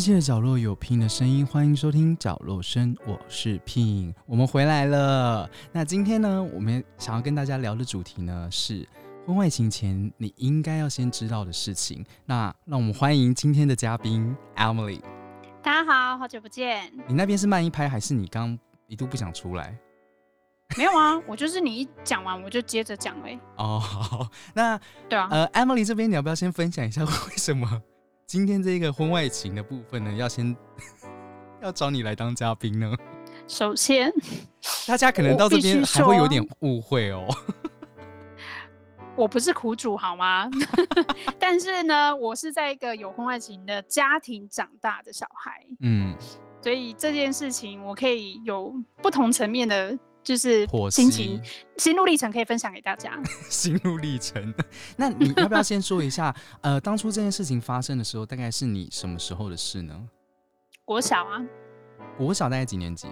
世界角落有 Pin 的声音，欢迎收听角落声，我是 Pin，我们回来了。那今天呢，我们想要跟大家聊的主题呢是婚外情前你应该要先知道的事情。那让我们欢迎今天的嘉宾 Emily。大家好，好久不见。你那边是慢一拍，还是你刚一度不想出来？没有啊，我就是你一讲完我就接着讲嘞。哦，好，那对啊，呃，Emily 这边你要不要先分享一下为什么今天这个婚外情的部分呢？要先 要找你来当嘉宾呢？首先，大家可能到这边还会有点误会哦。我不是苦主好吗？但是呢，我是在一个有婚外情的家庭长大的小孩，嗯，所以这件事情我可以有不同层面的。就是心情、心路历程可以分享给大家。心路历程，那你要不要先说一下？呃，当初这件事情发生的时候，大概是你什么时候的事呢？国小啊。国小大概几年级？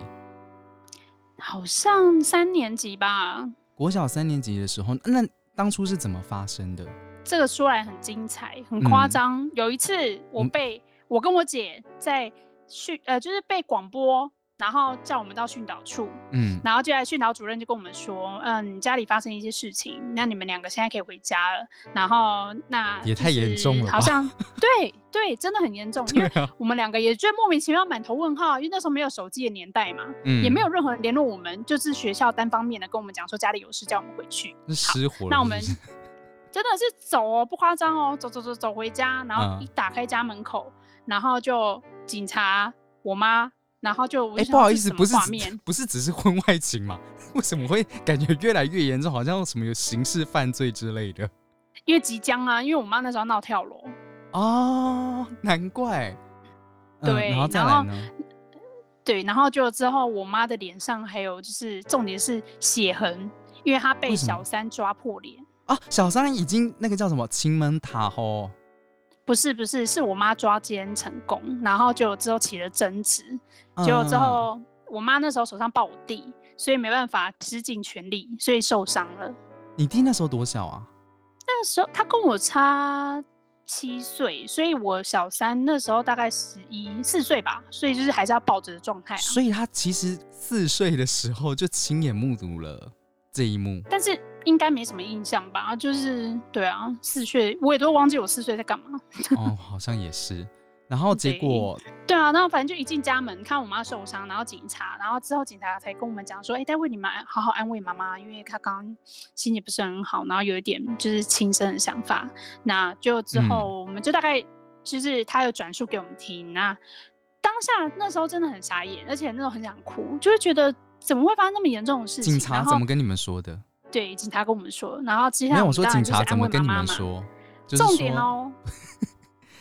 好像三年级吧。国小三年级的时候，那当初是怎么发生的？这个说来很精彩，很夸张。有一次，我被我跟我姐在去，呃，就是被广播。然后叫我们到训导处，嗯，然后就来训导主任就跟我们说，嗯，家里发生一些事情，那你们两个现在可以回家了。然后那也太严重了，好像对对，真的很严重，因为我们两个也觉得莫名其妙，满头问号，因为那时候没有手机的年代嘛，嗯，也没有任何人联络我们，就是学校单方面的跟我们讲说家里有事叫我们回去，失火。那我们 真的是走哦，不夸张哦，走走走走回家，然后一打开家门口，然后就警察，我妈。然后就哎，不好意思，不是不是只是婚外情嘛？为什么会感觉越来越严重，好像什么有刑事犯罪之类的？因为即将啊，因为我妈那时候闹跳楼哦，难怪。对，然后再来呢？对，然后就之后我妈的脸上还有就是重点是血痕，因为她被小三抓破脸啊。小三已经那个叫什么青门塔吼。不是不是，是我妈抓奸成功，然后就之后起了争执，结果之后我妈那时候手上抱我弟，所以没办法施尽全力，所以受伤了。你弟那时候多小啊？那时候他跟我差七岁，所以我小三那时候大概十一四岁吧，所以就是还是要抱着的状态。所以他其实四岁的时候就亲眼目睹了这一幕，但是。应该没什么印象吧，就是对啊，四岁我也都忘记我四岁在干嘛。哦，好像也是。然后结果，对啊，然后反正就一进家门，看我妈受伤，然后警察，然后之后警察才跟我们讲说，哎，待会你们好好安慰妈妈，因为她刚刚心情不是很好，然后有一点就是轻生的想法。那就之后我们就大概就是他有转述给我们听。那当下那时候真的很傻眼，而且那种很想哭，就会觉得怎么会发生那么严重的事情？警察怎么跟你们说的？对，警察跟我们说，然后接下来我说 警察怎么跟你们说？重点哦，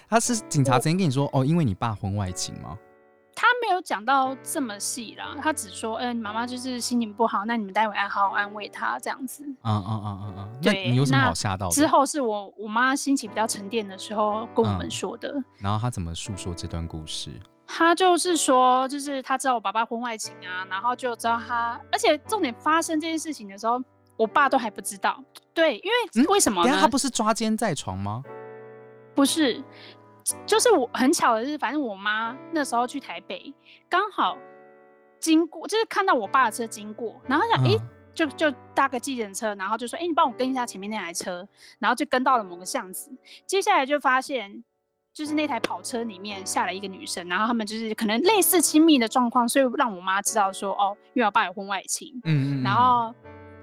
他是警察直接跟你说哦，因为你爸婚外情吗？他没有讲到这么细啦，他只说，嗯，妈妈就是心情不好，那你们待会要好好安慰她这样子。嗯嗯嗯嗯嗯，对，你有什么好吓到？之后是我我妈心情比较沉淀的时候跟我们说的。然后他怎么诉说这段故事？他就是说，就是他知道我爸爸婚外情啊，然后就知道他，而且重点发生这件事情的时候。我爸都还不知道，对，因为为什么呢？他不是抓奸在床吗？不是，就是我很巧的是，反正我妈那时候去台北，刚好经过，就是看到我爸的车经过，然后想，哎，就就搭个计程车，然后就说，哎，你帮我跟一下前面那台车，然后就跟到了某个巷子，接下来就发现，就是那台跑车里面下来一个女生，然后他们就是可能类似亲密的状况，所以让我妈知道说，哦，因为我爸有婚外情，嗯嗯，然后。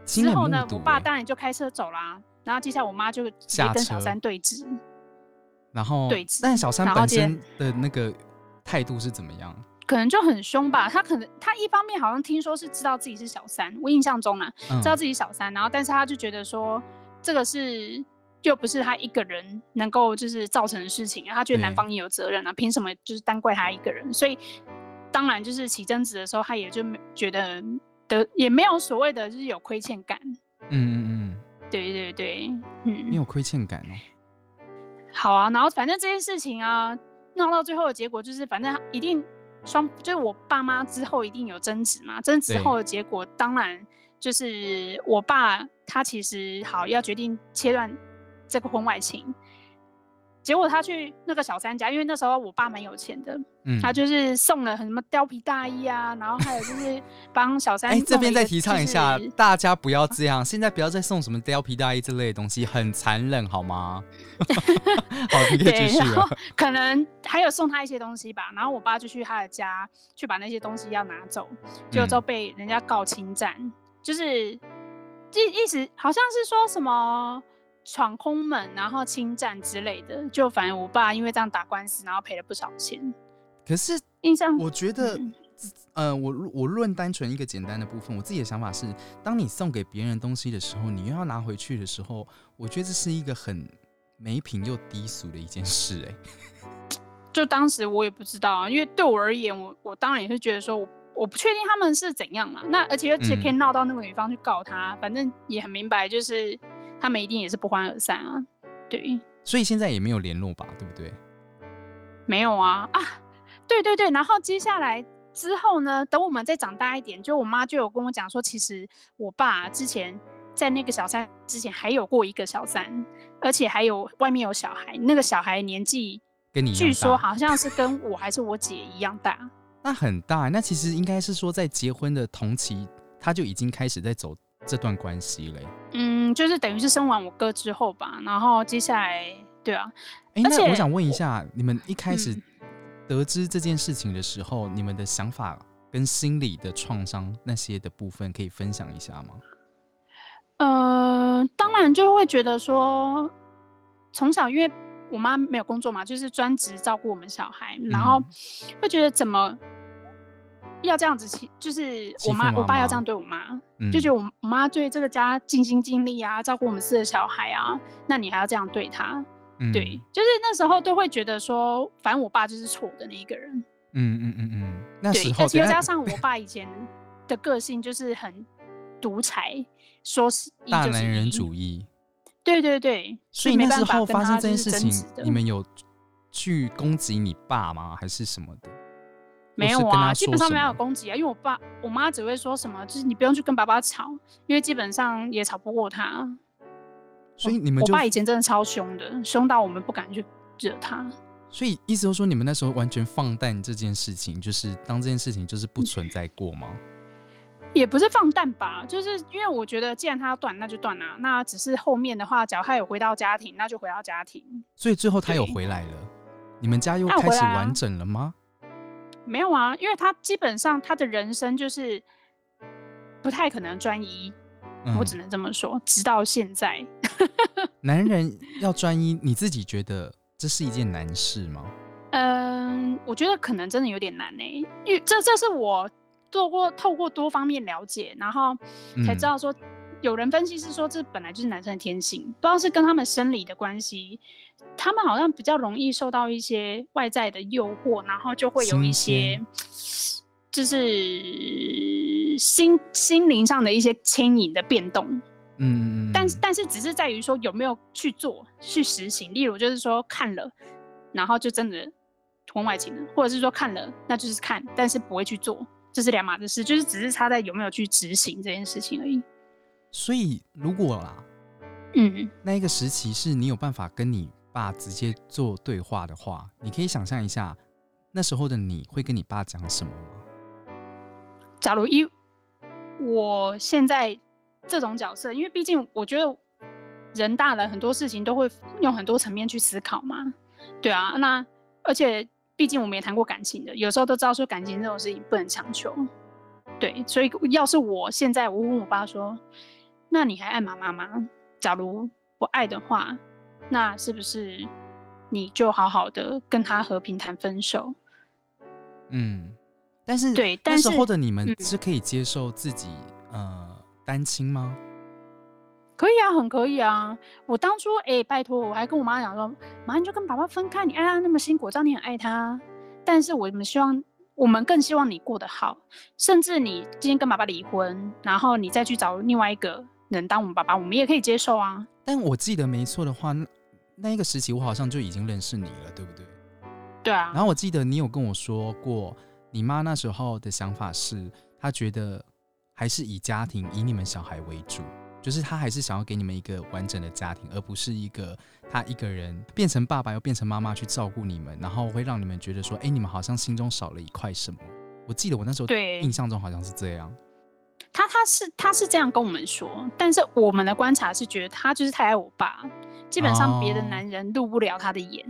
之后呢，我爸当然就开车走啦。然后接下来我妈就直接跟小三对峙，然后对峙。但小三本身的那个态度是怎么样？可能就很凶吧。他可能他一方面好像听说是知道自己是小三，我印象中啊，知道自己小三。然后但是他就觉得说这个是就不是他一个人能够就是造成的事情，他觉得男方也有责任啊，凭什么就是单怪他一个人？所以当然就是起争执的时候，他也就觉得。的也没有所谓的，就是有亏欠感。嗯嗯嗯，对对对，嗯，你有亏欠感哦。好啊，然后反正这件事情啊，闹到最后的结果就是，反正一定双，就是我爸妈之后一定有争执嘛。争执后的结果，当然就是我爸他其实好要决定切断这个婚外情。结果他去那个小三家，因为那时候我爸蛮有钱的，嗯，他就是送了很什么貂皮大衣啊，然后还有就是帮小三。哎，这边再提倡一下，大家不要这样，现在不要再送什么貂皮大衣这类的东西，很残忍，好吗？好，可以继续了。可能还有送他一些东西吧，然后我爸就去他的家去把那些东西要拿走，结果之后被人家告侵占，就是意意思好像是说什么。闯空门，然后侵占之类的，就反正我爸因为这样打官司，然后赔了不少钱。可是印象，我觉得，呃，我我论单纯一个简单的部分，我自己的想法是，当你送给别人东西的时候，你又要拿回去的时候，我觉得这是一个很没品又低俗的一件事。哎，就当时我也不知道啊，因为对我而言，我我当然也是觉得说，我我不确定他们是怎样嘛。那而且而且可以闹到那个女方去告他，反正也很明白，就是。他们一定也是不欢而散啊，对。所以现在也没有联络吧，对不对？没有啊啊，对对对。然后接下来之后呢，等我们再长大一点，就我妈就有跟我讲说，其实我爸之前在那个小三之前还有过一个小三，而且还有外面有小孩，那个小孩年纪跟你据说好像是跟我还是我姐一样大。那很大，那其实应该是说在结婚的同期，他就已经开始在走。这段关系嘞，嗯，就是等于是生完我哥之后吧，然后接下来，对啊，哎，那我想问一下，你们一开始得知这件事情的时候，你们的想法跟心理的创伤那些的部分，可以分享一下吗？呃，当然就会觉得说，从小因为我妈没有工作嘛，就是专职照顾我们小孩，然后会觉得怎么。要这样子欺，就是我妈我爸要这样对我妈，就觉得我我妈对这个家尽心尽力啊，照顾我们四个小孩啊，那你还要这样对他？对，就是那时候都会觉得说，反正我爸就是错的那一个人。嗯嗯嗯嗯，那时候，而且又加上我爸以前的个性就是很独裁，说是大男人主义。对对对，所以那时候发生这件事情，你们有去攻击你爸吗？还是什么的？没有啊，基本上没有攻击啊，因为我爸我妈只会说什么，就是你不用去跟爸爸吵，因为基本上也吵不过他。所以你们我爸以前真的超凶的，凶到我们不敢去惹他。所以意思就是说，你们那时候完全放淡这件事情，就是当这件事情就是不存在过吗？也不是放淡吧，就是因为我觉得既然他要断，那就断啊。那只是后面的话，只要他有回到家庭，那就回到家庭。所以最后他有回来了，你们家又开始完整了吗？没有啊，因为他基本上他的人生就是不太可能专一，我只能这么说。直到现在，男人要专一，你自己觉得这是一件难事吗？嗯，我觉得可能真的有点难呢，因为这这是我做过透过多方面了解，然后才知道说，有人分析是说这本来就是男生的天性，不知道是跟他们生理的关系。他们好像比较容易受到一些外在的诱惑，然后就会有一些，就是心心灵上的一些牵引的变动。嗯，但但是只是在于说有没有去做去实行。例如就是说看了，然后就真的婚外情了，或者是说看了那就是看，但是不会去做，这是两码子事。就是只是差在有没有去执行这件事情而已。所以如果啦，嗯，那一个时期是你有办法跟你。爸直接做对话的话，你可以想象一下，那时候的你会跟你爸讲什么吗？假如一我现在这种角色，因为毕竟我觉得人大了，很多事情都会用很多层面去思考嘛。对啊，那而且毕竟我们也谈过感情的，有时候都知道说感情这种事情不能强求。对，所以要是我现在我问我爸说：“那你还爱妈妈吗？”假如不爱的话。那是不是你就好好的跟他和平谈分手？嗯，但是对，那时候的你们是可以接受自己呃单亲吗？可以啊，很可以啊。我当初哎，拜托，我还跟我妈讲说，妈你就跟爸爸分开，你爱他那么辛苦，知道你很爱他，但是我们希望，我们更希望你过得好，甚至你今天跟爸爸离婚，然后你再去找另外一个人当我们爸爸，我们也可以接受啊。但我记得没错的话，那那一个时期我好像就已经认识你了，对不对？对啊。然后我记得你有跟我说过，你妈那时候的想法是，她觉得还是以家庭、以你们小孩为主，就是她还是想要给你们一个完整的家庭，而不是一个她一个人变成爸爸又变成妈妈去照顾你们，然后会让你们觉得说，哎，你们好像心中少了一块什么。我记得我那时候对印象中好像是这样。他他是他是这样跟我们说，但是我们的观察是觉得他就是太爱我爸，基本上别的男人入不了他的眼。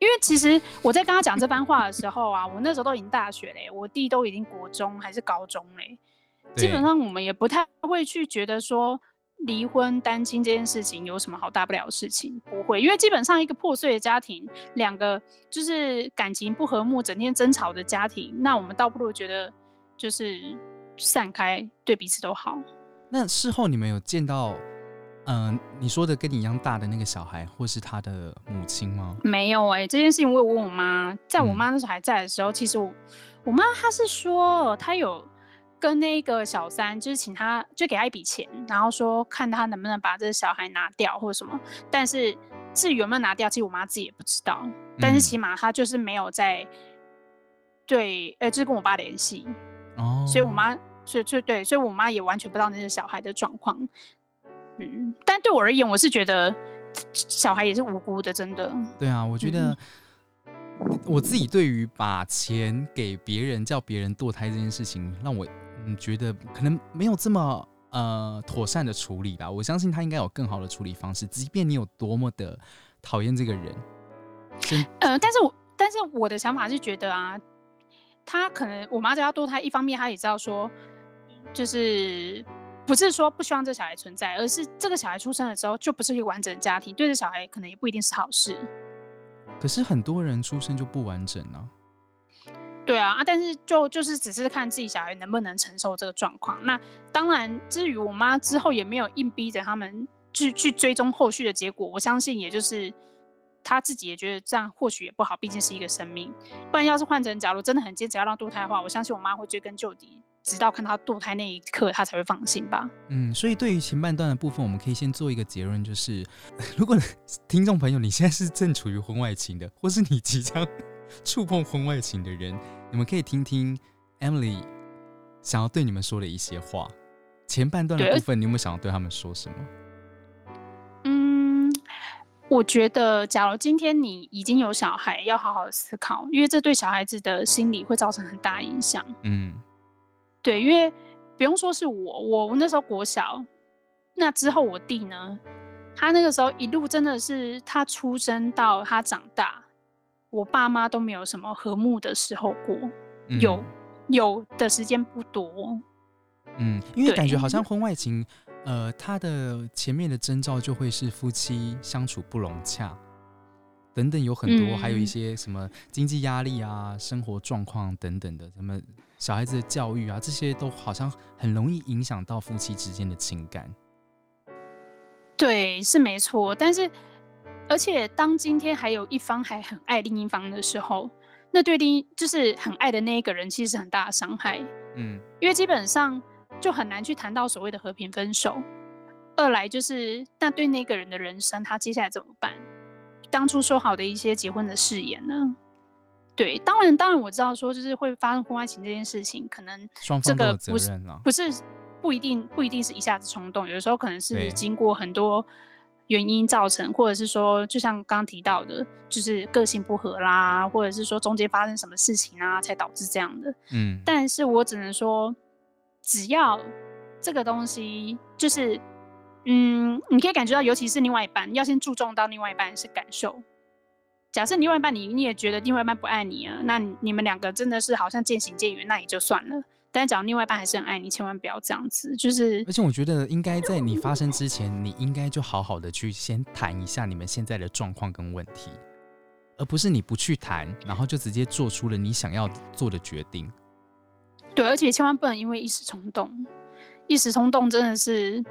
因为其实我在跟他讲这番话的时候啊，我那时候都已经大学嘞，我弟都已经国中还是高中嘞，基本上我们也不太会去觉得说离婚单亲这件事情有什么好大不了的事情，不会，因为基本上一个破碎的家庭，两个就是感情不和睦、整天争吵的家庭，那我们倒不如觉得就是散开，对彼此都好。那事后你们有见到？嗯，你说的跟你一样大的那个小孩，或是他的母亲吗？没有哎，这件事情我有问我妈，在我妈那时候还在的时候，其实我我妈她是说，她有跟那个小三，就是请他就给他一笔钱，然后说看他能不能把这个小孩拿掉或者什么。但是至于有没有拿掉，其实我妈自己也不知道。但是起码她就是没有在对，呃，就是跟我爸联系哦。所以我妈，所以就对，所以我妈也完全不知道那些小孩的状况。嗯，但对我而言，我是觉得小孩也是无辜的，真的。对啊，我觉得我自己对于把钱给别人叫别人堕胎这件事情，让我嗯觉得可能没有这么呃妥善的处理吧。我相信他应该有更好的处理方式，即便你有多么的讨厌这个人。呃，但是我但是我的想法是觉得啊，他可能我妈叫他堕胎，一方面他也知道说，就是。不是说不希望这小孩存在，而是这个小孩出生了之后就不是一个完整的家庭，对这小孩可能也不一定是好事。可是很多人出生就不完整呢。对啊，啊，但是就就是只是看自己小孩能不能承受这个状况。那当然，至于我妈之后也没有硬逼着他们去去追踪后续的结果，我相信也就是他自己也觉得这样或许也不好，毕竟是一个生命。不然要是换成假如真的很坚持要让堕胎的话，我相信我妈会追根究底。直到看他堕胎那一刻，他才会放心吧。嗯，所以对于前半段的部分，我们可以先做一个结论，就是 如果听众朋友你现在是正处于婚外情的，或是你即将 触碰婚外情的人，你们可以听听 Emily 想要对你们说的一些话。前半段的部分，你有没有想要对他们说什么？嗯，我觉得，假如今天你已经有小孩，要好好思考，因为这对小孩子的心理会造成很大影响。嗯。对，因为不用说是我，我我那时候国小，那之后我弟呢，他那个时候一路真的是他出生到他长大，我爸妈都没有什么和睦的时候过，有有的时间不多。嗯，因为感觉好像婚外情，呃，他的前面的征兆就会是夫妻相处不融洽，等等，有很多，还有一些什么经济压力啊、生活状况等等的，什么。小孩子的教育啊，这些都好像很容易影响到夫妻之间的情感。对，是没错。但是，而且当今天还有一方还很爱另一方的时候，那对另就是很爱的那一个人，其实是很大的伤害。嗯，因为基本上就很难去谈到所谓的和平分手。二来就是，那对那个人的人生，他接下来怎么办？当初说好的一些结婚的誓言呢？对，当然，当然我知道说就是会发生婚外情这件事情，可能这个不是不是不一定不一定是一下子冲动，有的时候可能是经过很多原因造成，或者是说就像刚刚提到的，就是个性不合啦，或者是说中间发生什么事情啊，才导致这样的。嗯，但是我只能说，只要这个东西就是，嗯，你可以感觉到，尤其是另外一半，要先注重到另外一半是感受。假设另外一半你你也觉得另外一半不爱你了，那你们两个真的是好像渐行渐远，那也就算了。但是假如另外一半还是很爱你，千万不要这样子。就是，而且我觉得应该在你发生之前，你应该就好好的去先谈一下你们现在的状况跟问题，而不是你不去谈，然后就直接做出了你想要做的决定。对，而且千万不能因为一时冲动，一时冲动真的是，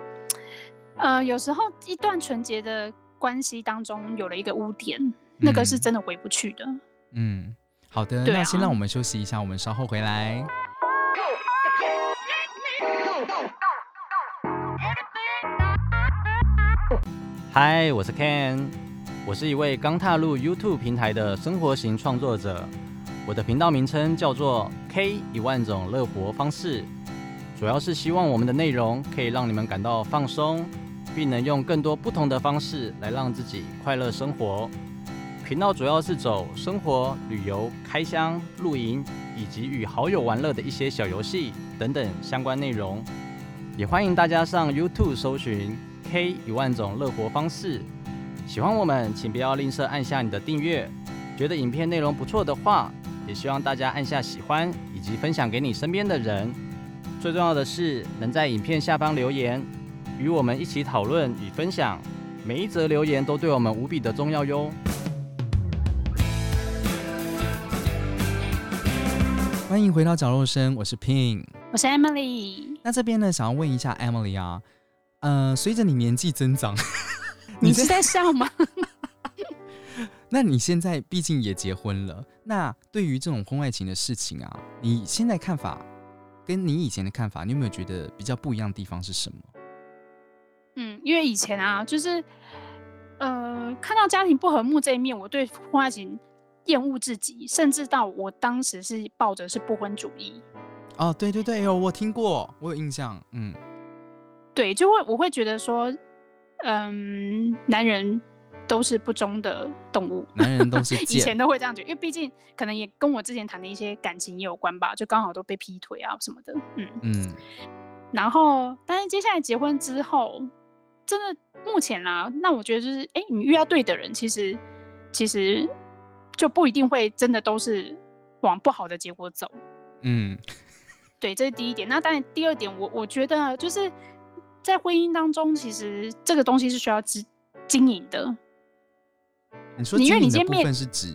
呃，有时候一段纯洁的关系当中有了一个污点。那个是真的回不去的。嗯，好的，那先让我们休息一下，我们稍后回来。嗨，我是 Ken，我是一位刚踏入 YouTube 平台的生活型创作者。我的频道名称叫做 K 一万种乐活方式。主要是希望我们的内容可以让你们感到放松，并能用更多不同的方式来让自己快乐生活。频道主要是走生活、旅游、开箱、露营，以及与好友玩乐的一些小游戏等等相关内容。也欢迎大家上 YouTube 搜寻 K 一万种乐活方式。喜欢我们，请不要吝啬按下你的订阅。觉得影片内容不错的话，也希望大家按下喜欢，以及分享给你身边的人。最重要的是，能在影片下方留言，与我们一起讨论与分享。每一则留言都对我们无比的重要哟。欢迎回到角落声，我是 Pin，我是 Emily。那这边呢，想要问一下 Emily 啊，呃，随着你年纪增长，你是在笑吗？那你现在毕竟也结婚了，那对于这种婚外情的事情啊，你现在看法跟你以前的看法，你有没有觉得比较不一样的地方是什么？嗯，因为以前啊，就是呃，看到家庭不和睦这一面，我对婚外情。厌恶至极，甚至到我当时是抱着是不婚主义。哦，对对对，有我听过，我有印象。嗯，对，就会我会觉得说，嗯，男人都是不忠的动物，男人都是 以前都会这样觉得，因为毕竟可能也跟我之前谈的一些感情也有关吧，就刚好都被劈腿啊什么的。嗯嗯。然后，但是接下来结婚之后，真的目前啦，那我觉得就是，哎，你遇到对的人，其实其实。就不一定会真的都是往不好的结果走，嗯，对，这是第一点。那当然，第二点，我我觉得就是在婚姻当中，其实这个东西是需要经经营的。你说经营的部分是指，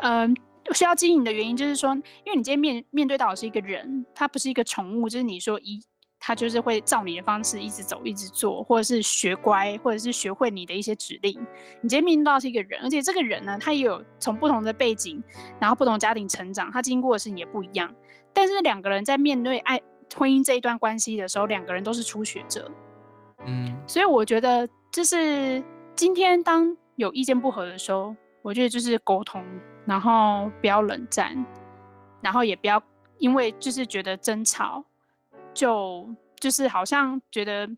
嗯，需要经营的原因就是说，因为你今天面面对到的是一个人，他不是一个宠物，就是你说一。他就是会照你的方式一直走，一直做，或者是学乖，或者是学会你的一些指令。你今天面对到是一个人，而且这个人呢，他也有从不同的背景，然后不同家庭成长，他经过的事情也不一样。但是两个人在面对爱婚姻这一段关系的时候，两个人都是初学者。嗯，所以我觉得就是今天当有意见不合的时候，我觉得就是沟通，然后不要冷战，然后也不要因为就是觉得争吵。就就是好像觉得，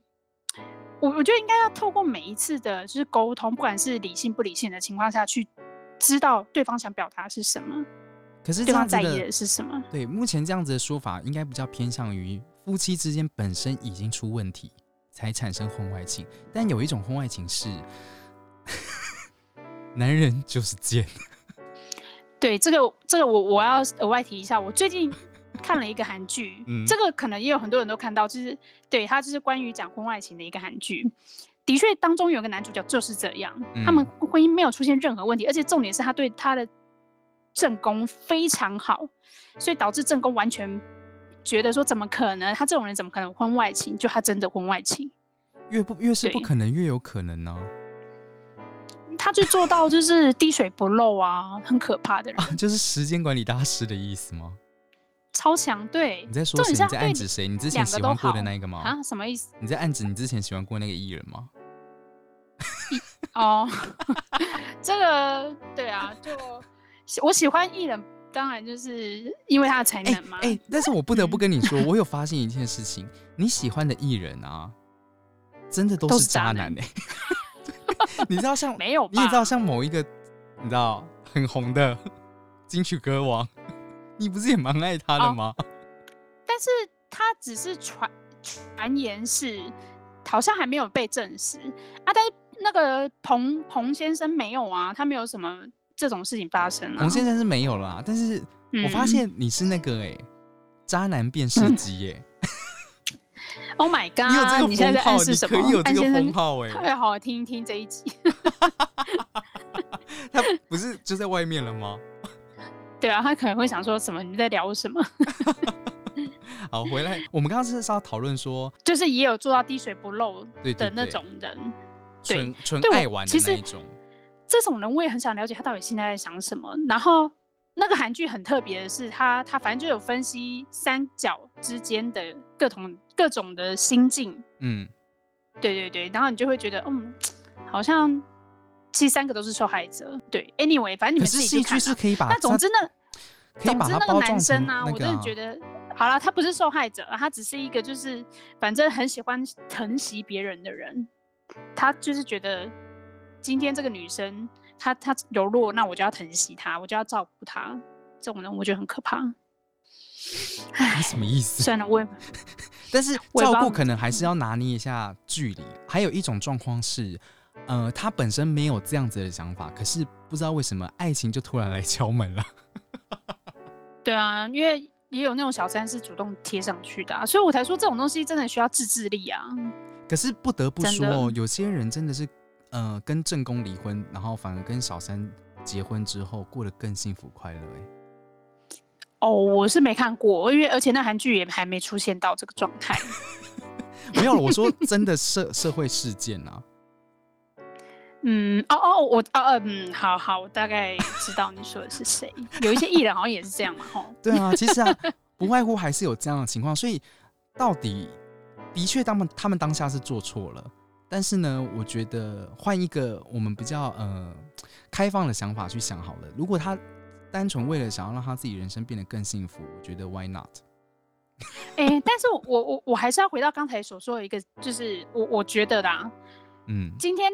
我我觉得应该要透过每一次的，就是沟通，不管是理性不理性的情况下去知道对方想表达是什么，可是对方在意的是什么？对，目前这样子的说法应该比较偏向于夫妻之间本身已经出问题才产生婚外情，但有一种婚外情是 男人就是贱。对，这个这个我我要额外提一下，我最近。看了一个韩剧，嗯这个可能也有很多人都看到，就是对他就是关于讲婚外情的一个韩剧，的确当中有个男主角就是这样，他们婚姻没有出现任何问题，而且重点是他对他的正宫非常好，所以导致正宫完全觉得说怎么可能，他这种人怎么可能婚外情？就他真的婚外情，越不越是不可能越有可能呢？他就做到就是滴水不漏啊，很可怕的人，就是时间管理大师的意思吗？超强，对。你在说谁？你在暗指谁？你之前喜欢过的那个吗？啊，什么意思？你在暗指你之前喜欢过那个艺人吗？哦，这个对啊，就我喜欢艺人，当然就是因为他的才能嘛。哎，但是我不得不跟你说，我有发现一件事情，你喜欢的艺人啊，真的都是渣男哎。你知道像没有？你也知道像某一个你知道很红的金曲歌王。你不是也蛮爱他的吗？但是他只是传传言是，好像还没有被证实啊。但是那个彭彭先生没有啊，他没有什么这种事情发生啊。彭先生是没有啦，但是我发现你是那个哎，渣男变世机耶。Oh my god！你有这个现在封号，你可以有这个封号 哎，特别好听一听这一集。他不是就在外面了吗？对啊，他可能会想说什么？你在聊什么？好，回来，我们刚刚是是要讨论说，就是也有做到滴水不漏的那种人，纯纯爱玩的那一种。这种人我也很想了解他到底现在在想什么。然后那个韩剧很特别的是，他他反正就有分析三角之间的各种各种的心境。嗯，对对对，然后你就会觉得，嗯，好像。其实三个都是受害者，对。Anyway，反正你们自己去看。是可以把那总之呢，总之那个男生啊，我真的觉得好了，他不是受害者，他只是一个就是反正很喜欢疼惜别人的人。他就是觉得今天这个女生，她她柔弱，那我就要疼惜她，我就要照顾她。这种人我觉得很可怕。你什么意思？算了，我也。但是照顾可能还是要拿捏一下距离。还有一种状况是，呃，他本身没有这样子的想法，可是不知道为什么爱情就突然来敲门了。对啊，因为也有那种小三是主动贴上去的，所以我才说这种东西真的需要自制力啊。可是不得不说，有些人真的是，呃，跟正宫离婚，然后反而跟小三结婚之后过得更幸福快乐。哎，哦，我是没看过，因为而且那韩剧也还没出现到这个状态。没有，我说真的社社会事件啊。嗯，哦哦，我哦嗯，好好，我大概知道你说的是谁。有一些艺人好像也是这样嘛，吼。对啊，其实啊，不外乎还是有这样的情况，所以到底。的确，他们他们当下是做错了，但是呢，我觉得换一个我们比较呃开放的想法去想好了。如果他单纯为了想要让他自己人生变得更幸福，我觉得 Why not？哎，但是我我我还是要回到刚才所说的一个，就是我我觉得啦，嗯，今天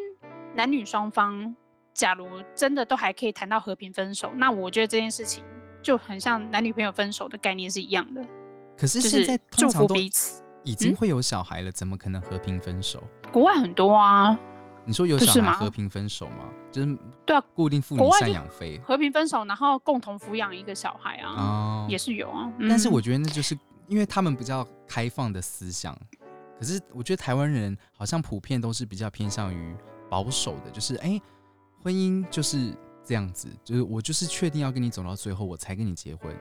男女双方假如真的都还可以谈到和平分手，那我觉得这件事情就很像男女朋友分手的概念是一样的。可是现在祝福彼此。已经会有小孩了，怎么可能和平分手？国外很多啊。你说有小孩和平分手吗？就是对啊，固定父母赡养费，和平分手，然后共同抚养一个小孩啊，也是有啊。但是我觉得那就是因为他们比较开放的思想，可是我觉得台湾人好像普遍都是比较偏向于保守的，就是哎，婚姻就是这样子，就是我就是确定要跟你走到最后，我才跟你结婚。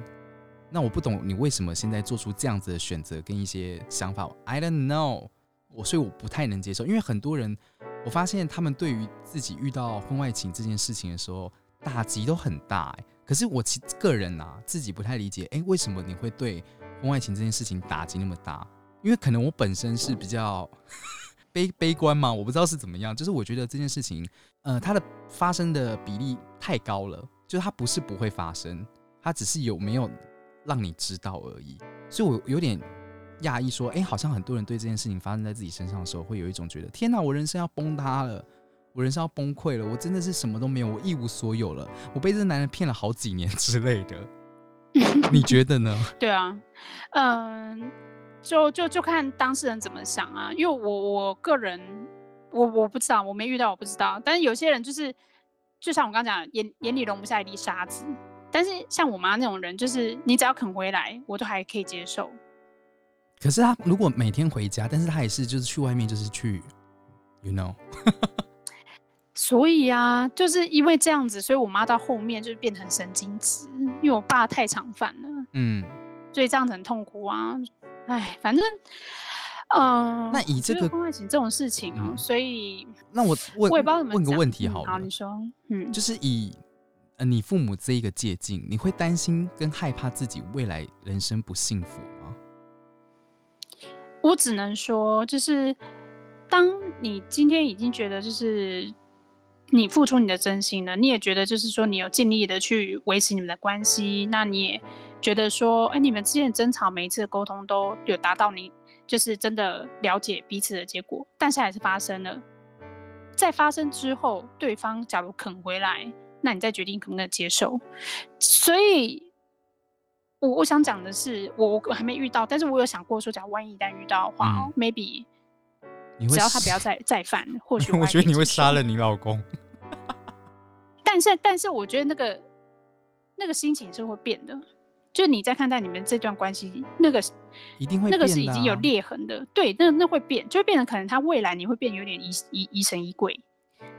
那我不懂你为什么现在做出这样子的选择跟一些想法，I don't know，我所以我不太能接受，因为很多人，我发现他们对于自己遇到婚外情这件事情的时候，打击都很大哎。可是我其个人啊，自己不太理解，哎，为什么你会对婚外情这件事情打击那么大？因为可能我本身是比较悲悲观嘛，我不知道是怎么样，就是我觉得这件事情，呃，它的发生的比例太高了，就是它不是不会发生，它只是有没有。让你知道而已，所以我有点讶异，说，哎，好像很多人对这件事情发生在自己身上的时候，会有一种觉得，天哪，我人生要崩塌了，我人生要崩溃了，我真的是什么都没有，我一无所有了，我被这男人骗了好几年之类的。你觉得呢？对啊，嗯，就就就看当事人怎么想啊，因为我我个人，我我不知道，我没遇到，我不知道，但是有些人就是，就像我刚刚讲，眼眼里容不下一粒沙子。但是像我妈那种人，就是你只要肯回来，我都还可以接受。可是他如果每天回家，但是他也是就是去外面，就是去，you know。所以啊，就是因为这样子，所以我妈到后面就是变成神经质，因为我爸太常犯了，嗯，所以这样子很痛苦啊。哎，反正，嗯，那以这个婚外情这种事情啊，所以那我问，我也不知道怎么问个问题好了。好，你说，嗯，就是以。呃，你父母这一个借镜，你会担心跟害怕自己未来人生不幸福吗？我只能说，就是当你今天已经觉得，就是你付出你的真心了，你也觉得就是说你有尽力的去维持你们的关系，那你也觉得说，哎，你们之间的争吵每一次的沟通都有达到你就是真的了解彼此的结果，但是还是发生了，在发生之后，对方假如肯回来。那你再决定可不可以接受，所以，我我想讲的是，我我还没遇到，但是我有想过说，假如万一一旦遇到的话，maybe，只要他不要再再犯，或许 我觉得你会杀了你老公。但是，但是我觉得那个那个心情是会变的，就你在看待你们这段关系，那个一定会那个是已经有裂痕的，对，那那会变，就会变成可能他未来你会变有点疑疑疑神疑鬼，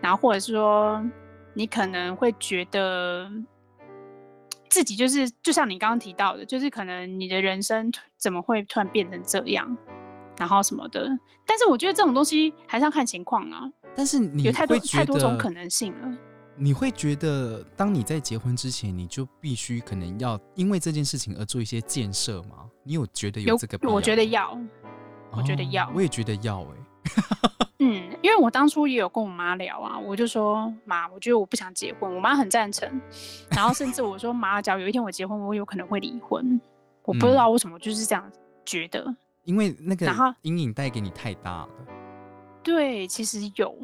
然后或者是说。你可能会觉得自己就是就像你刚刚提到的，就是可能你的人生怎么会突然变成这样，然后什么的。但是我觉得这种东西还是要看情况啊。但是你有太多太多种可能性了。你会觉得，当你在结婚之前，你就必须可能要因为这件事情而做一些建设吗？你有觉得有这个？我觉得要，我觉得要，我也觉得要，哎。嗯，因为我当初也有跟我妈聊啊，我就说妈，我觉得我不想结婚，我妈很赞成，然后甚至我说妈，假如有一天我结婚，我有可能会离婚，我不知道为什么就是这样觉得。因为那个阴影带给你太大了，对，其实有，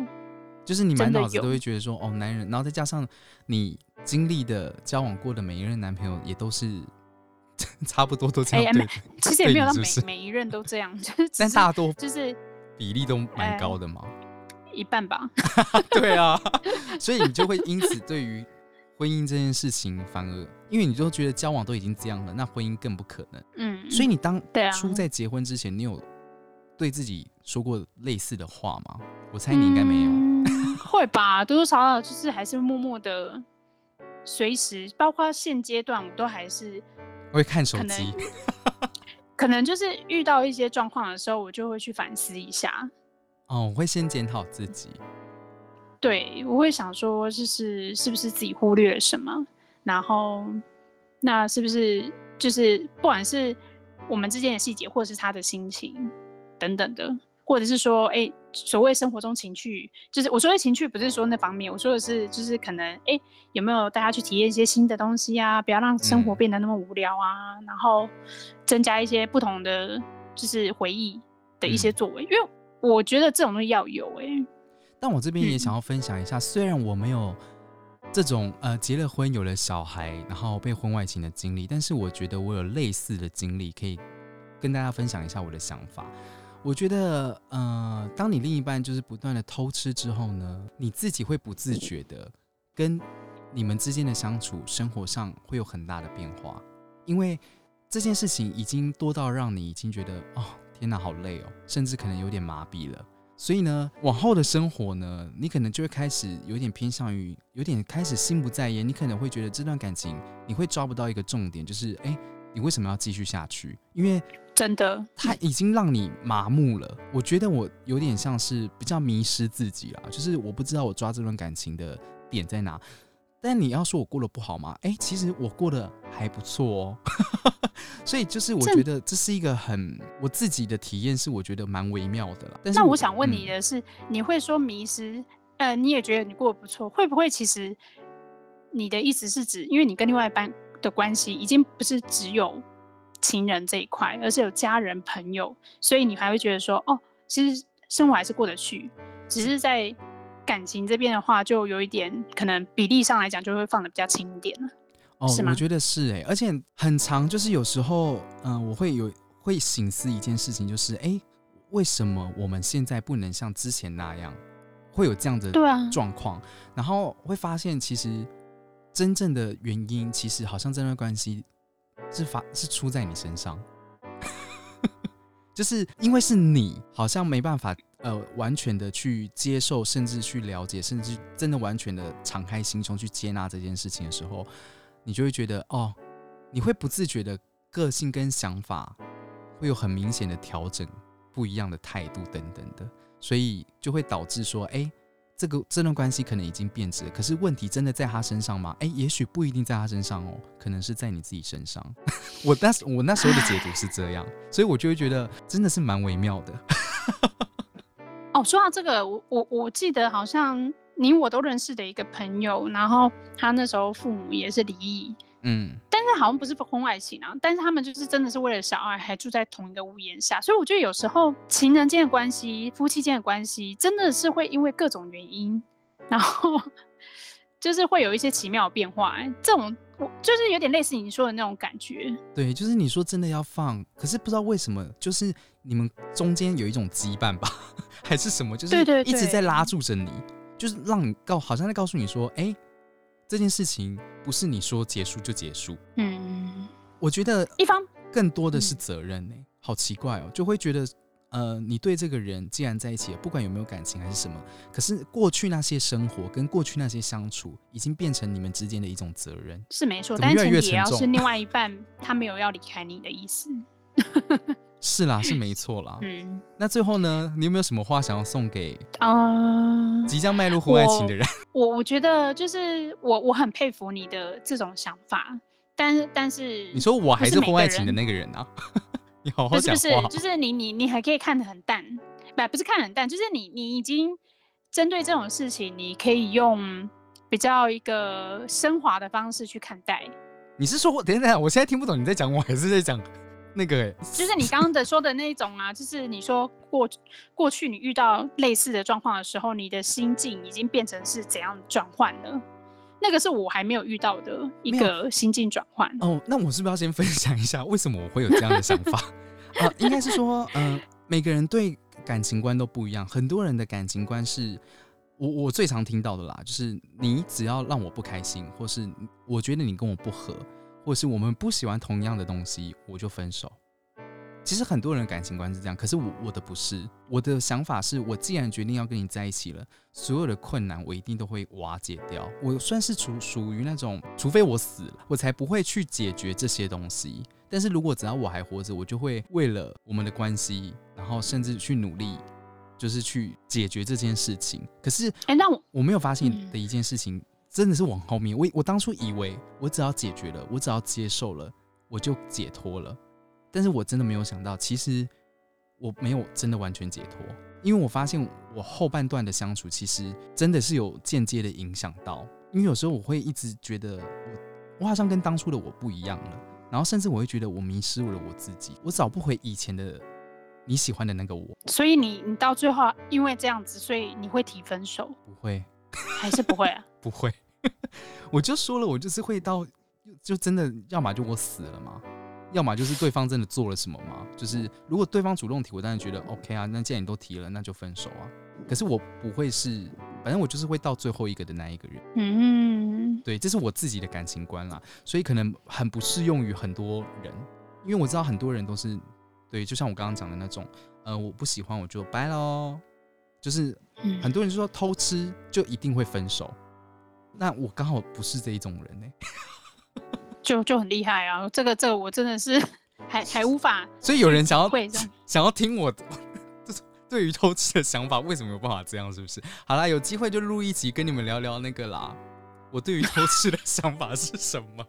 就是你满脑子都会觉得说，哦，男人，然后再加上你经历的交往过的每一任男朋友也都是 差不多都这哎样对，其实也没有到每每一任都这样，就是但大多就是比例都蛮哎高的嘛。一半吧。对啊，所以你就会因此对于婚姻这件事情，反而因为你就觉得交往都已经这样了，那婚姻更不可能。嗯，所以你当初在结婚之前，你有对自己说过类似的话吗？我猜你应该没有。嗯会吧，多多少少就是还是默默的，随时，包括现阶段，我都还是会看手机，可能就是遇到一些状况的时候，我就会去反思一下。哦，我会先检讨自己。对，我会想说，就是是不是自己忽略了什么，然后那是不是就是不管是我们之间的细节，或者是他的心情等等的，或者是说，哎，所谓生活中情趣，就是我说的情趣，不是说那方面，我说的是就是可能，哎，有没有大家去体验一些新的东西啊，不要让生活嗯变得那么无聊啊，然后增加一些不同的就是回忆的一些嗯作为，因为我觉得这种东西要有、哎。但我这边也嗯想要分享一下，虽然我没有这种呃结了婚有了小孩，然后被婚外情的经历，但是我觉得我有类似的经历，可以跟大家分享一下我的想法。我觉得，呃，当你另一半就是不断的偷吃之后呢，你自己会不自觉的跟你们之间的相处、生活上会有很大的变化，因为这件事情已经多到让你已经觉得，哦，天哪，好累哦，甚至可能有点麻痹了。所以呢，往后的生活呢，你可能就会开始有点偏向于，有点开始心不在焉。你可能会觉得这段感情，你会抓不到一个重点，就是哎，你为什么要继续下去？因为真的，他已经让你麻木了。我觉得我有点像是比较迷失自己啦，就是我不知道我抓这段感情的点在哪。但你要说我过得不好吗？哎，其实我过得还不错哦。所以就是我觉得这是一个很我自己的体验，是我觉得蛮微妙的啦。但是那我想问你嗯的是，你会说迷失？呃，你也觉得你过得不错，会不会其实你的意思是指，因为你跟另外一半的关系已经不是只有情人这一块，而是有家人、朋友，所以你还会觉得说，哦，其实生活还是过得去，只是在感情这边的话，就有一点可能比例上来讲，就会放的比较轻一点了。哦，是吗我觉得是哎、而且很长，就是有时候，嗯、我会有会醒思一件事情，就是哎、为什么我们现在不能像之前那样，会有这样的对啊，状况？然后会发现，其实真正的原因，其实好像这段关系是发是出在你身上，就是因为是你，好像没办法呃完全的去接受，甚至去了解，甚至真的完全的敞开心胸去接纳这件事情的时候，你就会觉得哦，你会不自觉的个性跟想法会有很明显的调整，不一样的态度等等的，所以就会导致说，哎、这个这段关系可能已经变质，可是问题真的在他身上吗？哎、也许不一定在他身上哦，可能是在你自己身上。我那时我那时候的解读是这样，所以我就会觉得真的是蛮微妙的。哦，说到这个，我我我记得好像你我都认识的一个朋友，然后他那时候父母也是离异，嗯，但是好像不是婚外情啊，但是他们就是真的是为了小孩还住在同一个屋檐下，所以我觉得有时候情人间的关系、夫妻间的关系，真的是会因为各种原因，然后就是会有一些奇妙的变化、欸。这种我就是有点类似你说的那种感觉。对，就是你说真的要放，可是不知道为什么，就是你们中间有一种羁绊吧，还是什么，就是对对一直在拉住着你，就是让你告，好像在告诉你说，哎、这件事情不是你说结束就结束。嗯，我觉得一方更多的是嗯责任呢、好奇怪哦，就会觉得，呃，你对这个人既然在一起了，不管有没有感情还是什么，可是过去那些生活跟过去那些相处，已经变成你们之间的一种责任。是没错，但是前提也要是另外一半他没有要离开你的意思。是啦，是没错啦。嗯，那最后呢，你有没有什么话想要送给啊、即将迈入婚外情的人？我我觉得就是我我很佩服你的这种想法，但是但是你说我还是婚外情的那个人啊？你好好不是不是。，就是你你你还可以看得很淡，不不是看得很淡，就是你你已经针对这种事情，你可以用比较一个升华的方式去看待。你是说我等一下等我现在听不懂你在讲我还是在讲那个、欸？就是你刚刚的说的那种啊，就是你说过过去你遇到类似的状况的时候，你的心境已经变成是怎样转换了？那个是我还没有遇到的一个心境转换。哦，那我是不是要先分享一下为什么我会有这样的想法？啊、应该是说，嗯、每个人对感情观都不一样。很多人的感情观是我我最常听到的啦，就是你只要让我不开心，或是我觉得你跟我不合，或是我们不喜欢同样的东西，我就分手。其实很多人感情观是这样，可是我我的不是，我的想法是我既然决定要跟你在一起了，所有的困难我一定都会瓦解掉。我算是属属于那种，除非我死了，我才不会去解决这些东西。但是如果只要我还活着，我就会为了我们的关系，然后甚至去努力，就是去解决这件事情。可是哎、那我我没有发现嗯的一件事情，真的是往后面。我我当初以为我只要解决了，我只要接受了，我就解脱了。但是我真的没有想到，其实我没有真的完全解脱，因为我发现我后半段的相处，其实真的是有间接的影响到。因为有时候我会一直觉得我我好像跟当初的我不一样了，然后甚至我会觉得我迷失了我自己，我找不回以前的你喜欢的那个我。所以你你到最后因为这样子，所以你会提分手不会，还是不会啊？不会，我就说了，我就是会到，就真的要么就我死了嘛，要么就是对方真的做了什么嘛。就是如果对方主动提，我当然觉得 OK 啊，那既然你都提了，那就分手啊。可是我不会是，反正我就是会到最后一个的那一个人。嗯，对，这是我自己的感情观啦，所以可能很不适用于很多人，因为我知道很多人都是，对，就像我刚刚讲的那种，呃，我不喜欢我就掰喽，就是嗯很多人就说偷吃就一定会分手，那我刚好不是这一种人呢、就就很厉害啊！这个这个我真的是 还还无法所以有人想要。想要听我就是对于偷吃的想法，为什么有办法这样？是不是？好啦，有机会就录一集跟你们聊聊那个啦，我对于偷吃的想法是什么？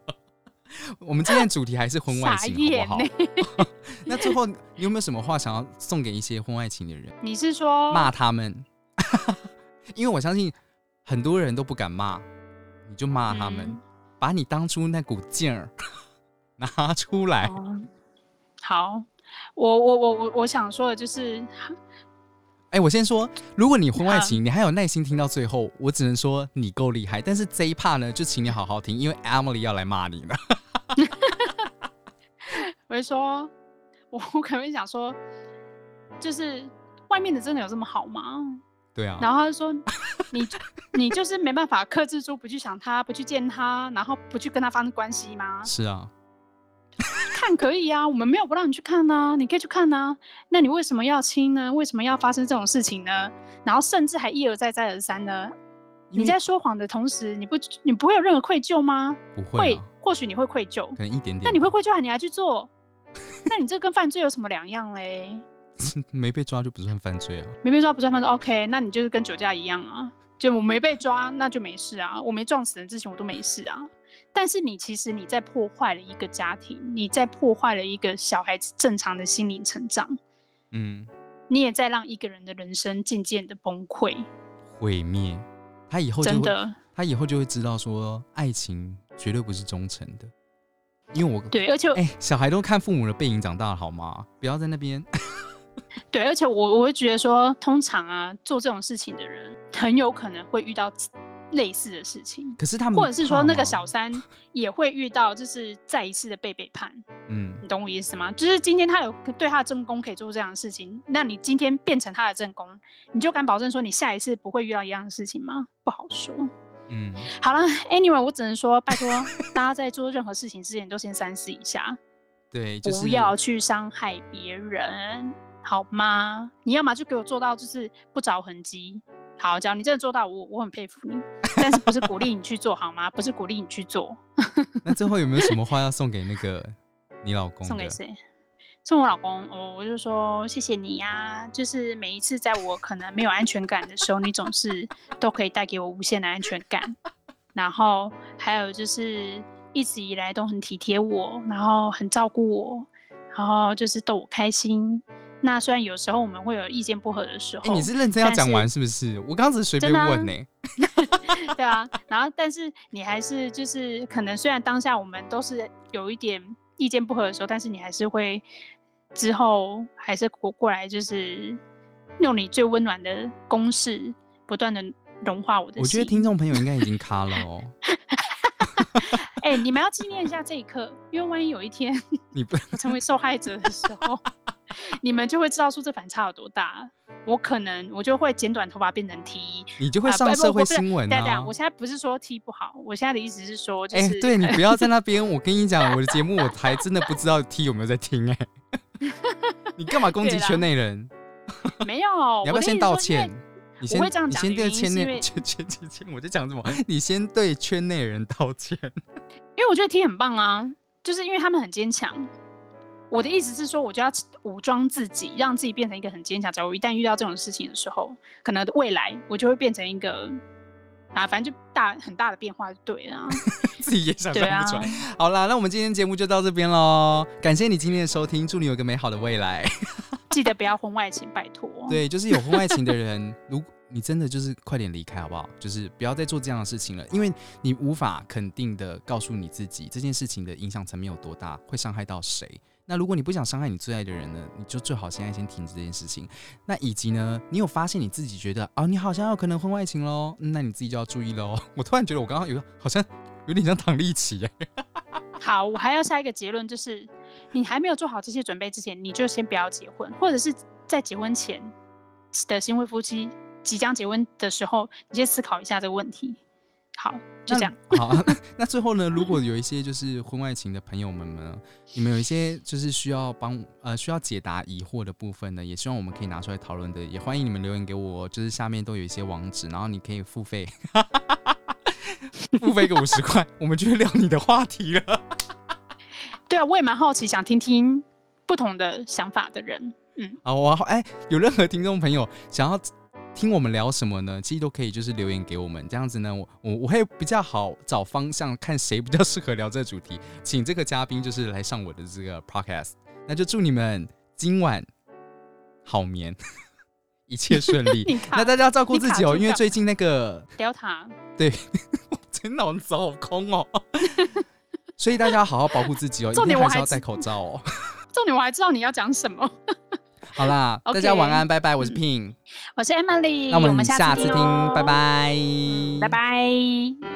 我们今天的主题还是婚外情，好不好？那最后你有没有什么话想要送给一些婚外情的人？你是说骂他们，因为我相信很多人都不敢骂，你就骂他们，嗯把你当初那股劲儿 拿出来。哦好，我我我我我想说的就是，哎、我先说，如果你婚外情，你还有耐心听到最后，我只能说你够厉害。但是这一 part 呢，就请你好好听，因为 Emily 要来骂你了。我就说，我我可能会想说，就是外面的真的有这么好吗？对啊，然后他就说，你你就是没办法克制住不去想他，不去见他，然后不去跟他发生关系吗？是啊，看可以啊，我们没有不让你去看呐、你可以去看呐、那你为什么要亲呢？为什么要发生这种事情呢？然后甚至还一而再再而三呢？你在说谎的同时，你不你不会有任何愧疚吗？不会、啊，或许你会愧疚，可能一点点。那你会愧疚，你还去做？那你这跟犯罪有什么两样嘞？没被抓就不算犯罪啊？没被抓不算犯罪，OK，那你就是跟酒驾一样啊，就我没被抓，那就没事啊，我没撞死人之前我都没事啊。但是你其实你在破坏了一个家庭，你在破坏了一个小孩子正常的心灵成长，嗯，你也在让一个人的人生渐渐的崩溃，毁灭。他以后，真的。他以后就会知道说，爱情绝对不是忠诚的。因为我对，而且、哎、小孩都看父母的背影长大，好吗？不要在那边。对，而且我我会觉得说，通常啊，做这种事情的人很有可能会遇到类似的事情，可是他们或者是说那个小三也会遇到，就是再一次的被背叛。嗯你懂我意思吗？就是今天他有对他的正宫可以做这样的事情，那你今天变成他的正宫，你就敢保证说你下一次不会遇到一样的事情吗？不好说。嗯，好了，Anyway，我只能说，拜托 大家在做任何事情之前都先三思一下，对，就是不要去伤害别人，好吗？你要么就给我做到就是不着痕迹。好，只要你真的做到，我我很佩服你，但是不是鼓励你去做好吗？不是鼓励你去做，那最后有没有什么话要送给那个你老公？送给谁？送我老公，我我就说谢谢你呀、就是每一次在我可能没有安全感的时候，你总是都可以带给我无限的安全感。然后还有就是一直以来都很体贴我，然后很照顾我，然后就是逗我开心。那虽然有时候我们会有意见不合的时候，哎，你是认真要讲完是不是？我刚刚只是随便问呢。对啊，然后但是你还是就是可能虽然当下我们都是有一点意见不合的时候，但是你还是会之后还是过过来，就是用你最温暖的公式，不断的融化我的心。我觉得听众朋友应该已经卡了哦。哎、你们要纪念一下这一刻，因为万一有一天你不我成为受害者的时候，你们就会知道说这反差有多大。我可能我就会剪短头发变成 T，你就会上社会不不是新闻对对，啊我。现在不是说 T 不好，我现在的意思是说，就哎、是、对你不要在那边，我跟你讲，我的节目我还真的不知道 T 有没有在听哎、你干嘛攻击圈内人？没有，你要不要先道歉？你先你先对圈内圈圈圈圈，我在讲什么？你先对圈内人道歉。因为我觉得 T 很棒啊，就是因为他们很坚强。我的意思是说，我就要武装自己，让自己变成一个很坚强。假如一旦遇到这种事情的时候，可能未来我就会变成一个啊，反正就大很大的变化就对了啊。自己也想象不出来。好啦，那我们今天节目就到这边喽，感谢你今天的收听，祝你有个美好的未来。记得不要婚外情，拜托。对，就是有婚外情的人，如果你真的就是快点离开好不好？就是不要再做这样的事情了，因为你无法肯定的告诉你自己这件事情的影响层面有多大，会伤害到谁。那如果你不想伤害你最爱的人呢，你就最好现在先停止这件事情。那以及呢，你有发现你自己觉得哦，你好像有可能婚外情喽，那你自己就要注意喽。我突然觉得我刚刚有好像有点像唐立奇耶。好，我还要下一个结论，就是你还没有做好这些准备之前，你就先不要结婚，或者是在结婚前的新婚夫妻即将结婚的时候，你先思考一下这个问题。好，就这样。好，那最后呢，如果有一些就是婚外情的朋友们呢，你们有一些就是需要帮呃需要解答疑惑的部分呢，也希望我们可以拿出来讨论的，也欢迎你们留言给我，就是下面都有一些网址，然后你可以付费，付费个五十块，我们就会聊你的话题了。对啊，我也蛮好奇，想听听不同的想法的人。嗯，好，我哎，有任何听众朋友想要听我们聊什么呢？其实都可以就是留言给我们，这样子呢，我我我会比较好找方向，看谁比较适合聊这个主题，请这个嘉宾就是来上我的这个 podcast。那就祝你们今晚好眠，一切顺利 那大家要照顾自己哦，因为最近那个 Delta，真 脑子好空哦，所以大家要好好保护自己哦，一定还是要戴口罩哦。重点我还知道你要讲什么。好啦，大家晚安，拜拜，我是嗯 Pin，我是 Emily，那我们下下次听哦，拜拜，拜拜。